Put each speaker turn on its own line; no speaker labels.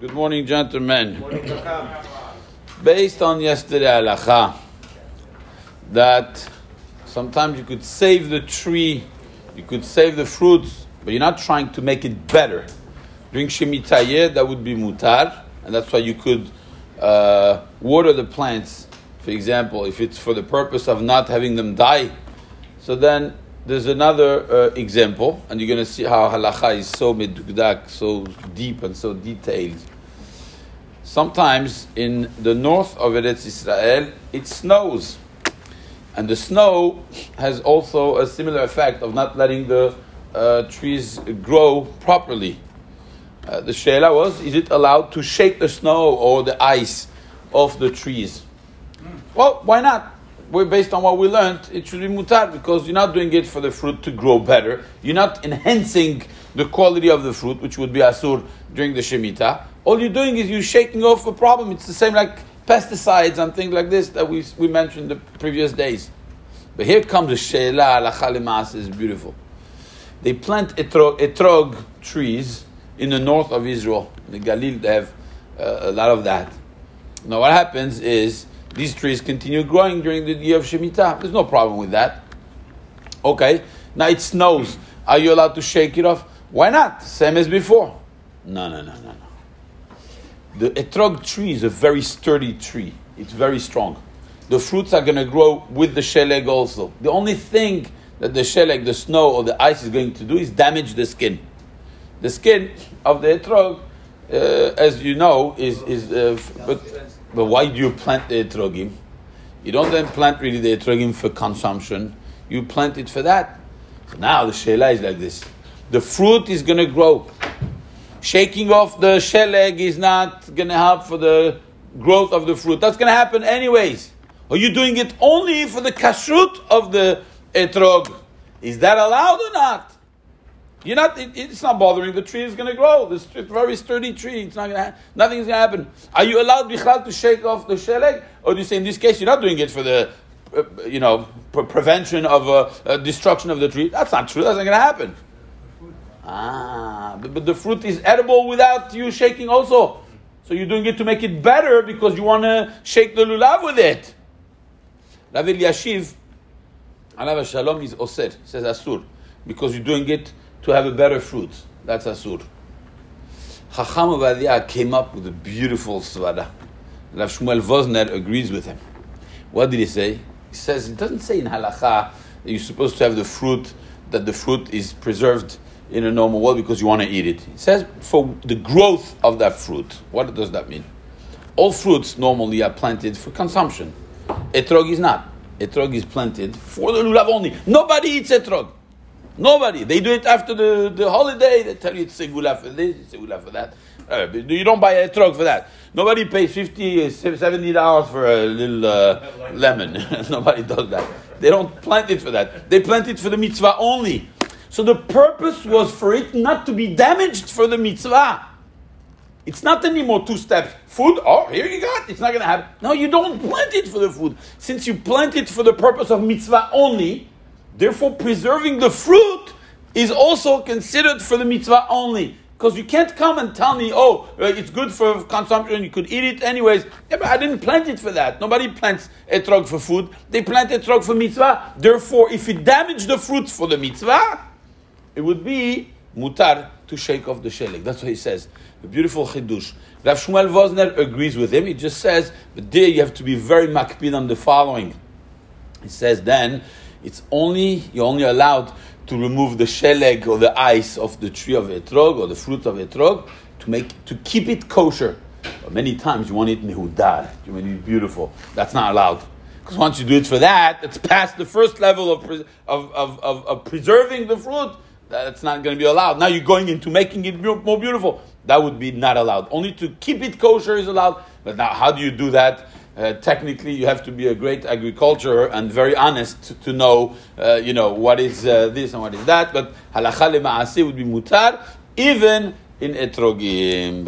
Good morning, gentlemen. Based on yesterday halacha, that sometimes you could save the tree, you could save the fruits, but you're not trying to make it better. During Shemitah, that would be mutar, and that's why you could uh, water the plants, for example, if it's for the purpose of not having them die. So then there's another uh, example, and you're going to see how halacha is so medugdak, so deep and so detailed. Sometimes in the north of Eretz Israel, it snows. And the snow has also a similar effect of not letting the uh, trees grow properly. Uh, the shayla was, is it allowed to shake the snow or the ice off the trees? Well, why not? Based on what we learned, it should be mutar because you're not doing it for the fruit to grow better. You're not enhancing the quality of the fruit, which would be asur during the shemitah. All you're doing is you're shaking off a problem. It's the same like pesticides and things like this that we, we mentioned the previous days. But here comes the she'ela alacha is beautiful. They plant etrog, etrog, trees in the north of Israel. In the Galil, they have uh, a lot of that. Now, what happens is these trees continue growing during the year of Shemitah. There's no problem with that. Okay, now it snows. Are you allowed to shake it off? Why not? Same as before. No, no, no, no, no. The etrog tree is a very sturdy tree. It's very strong. The fruits are going to grow with the sheleg also. The only thing that the sheleg, the snow, or the ice is going to do is damage the skin. The skin of the etrog, uh, as you know, is is uh, but but why do you plant the etrogim? You don't then plant really the etrogim for consumption. You plant it for that. So now the shelah is like this. The fruit is going to grow. Shaking off the sheleg is not going to help for the growth of the fruit. That's going to happen anyways. Are you doing it only for the kashrut of the etrog? Is that allowed or not? You're not. It, it's not bothering. The tree is going to grow. This very sturdy tree. It's not going to. Nothing's going to happen. Are you allowed to shake off the sheleg, or do you say in this case you're not doing it for the, uh, you know, pre- prevention of uh, uh, destruction of the tree? That's not true. That's not going to happen. Ah, but, but, the fruit is edible without you shaking also. So you're doing it to make it better because you want to shake the lulav with it. Rav Elyashiv, alav shalom is osir, says asur, because you're doing it to have a better fruit. That's Asur. Chacham Ovadia came up with a beautiful svara. Rav Shmuel Vosner agrees with him. What did he say? He says, it doesn't say in halacha you're supposed to have the fruit, that the fruit is preserved in a normal way because you want to eat it. It says for the growth of that fruit. What does that mean? All fruits normally are planted for consumption. Etrog is not. Etrog is planted for the lulav only. Nobody eats etrog. Nobody. They do it after the, the holiday. They tell you it's segula for this, it's segula for that. Uh, you don't buy etrog for that. Nobody pays 50 70 dollars for a little uh, lemon. Nobody does that. They don't plant it for that. They plant it for the mitzvah only. So the purpose was for it not to be damaged for the mitzvah. It's not anymore two steps. Food, oh, here you got. It's not going to happen. No, you don't plant it for the food. Since you plant it for the purpose of mitzvah only, Therefore, preserving the fruit is also considered for the mitzvah only. Because you can't come and tell me, oh, uh, it's good for consumption, you could eat it anyways. Yeah, but I didn't plant it for that. Nobody plants etrog for food. They plant etrog for mitzvah. Therefore, if you damage the fruits for the mitzvah, it would be mutar to shake off the sheleg. That's what he says. The beautiful chidush. Rav Shmuel Vosner agrees with him. He just says, but there you have to be very makpid on the following. He says then, it's only you're only allowed to remove the sheleg or the ice of the tree of etrog or the fruit of etrog to make to keep it kosher. But many times you want it mehudar, you want it beautiful. That's not allowed. Because once you do it for that, it's past the first level of, of, of, of, of preserving the fruit. That's not going to be allowed. Now you're going into making it more beautiful. That would be not allowed. Only to keep it kosher is allowed. But now, how do you do that? Uh, technically you have to be a great agriculturer and very honest to, to know, uh, you know, what is uh, this and what is that. But halacha lema'asi would be mutar, even in etrogim.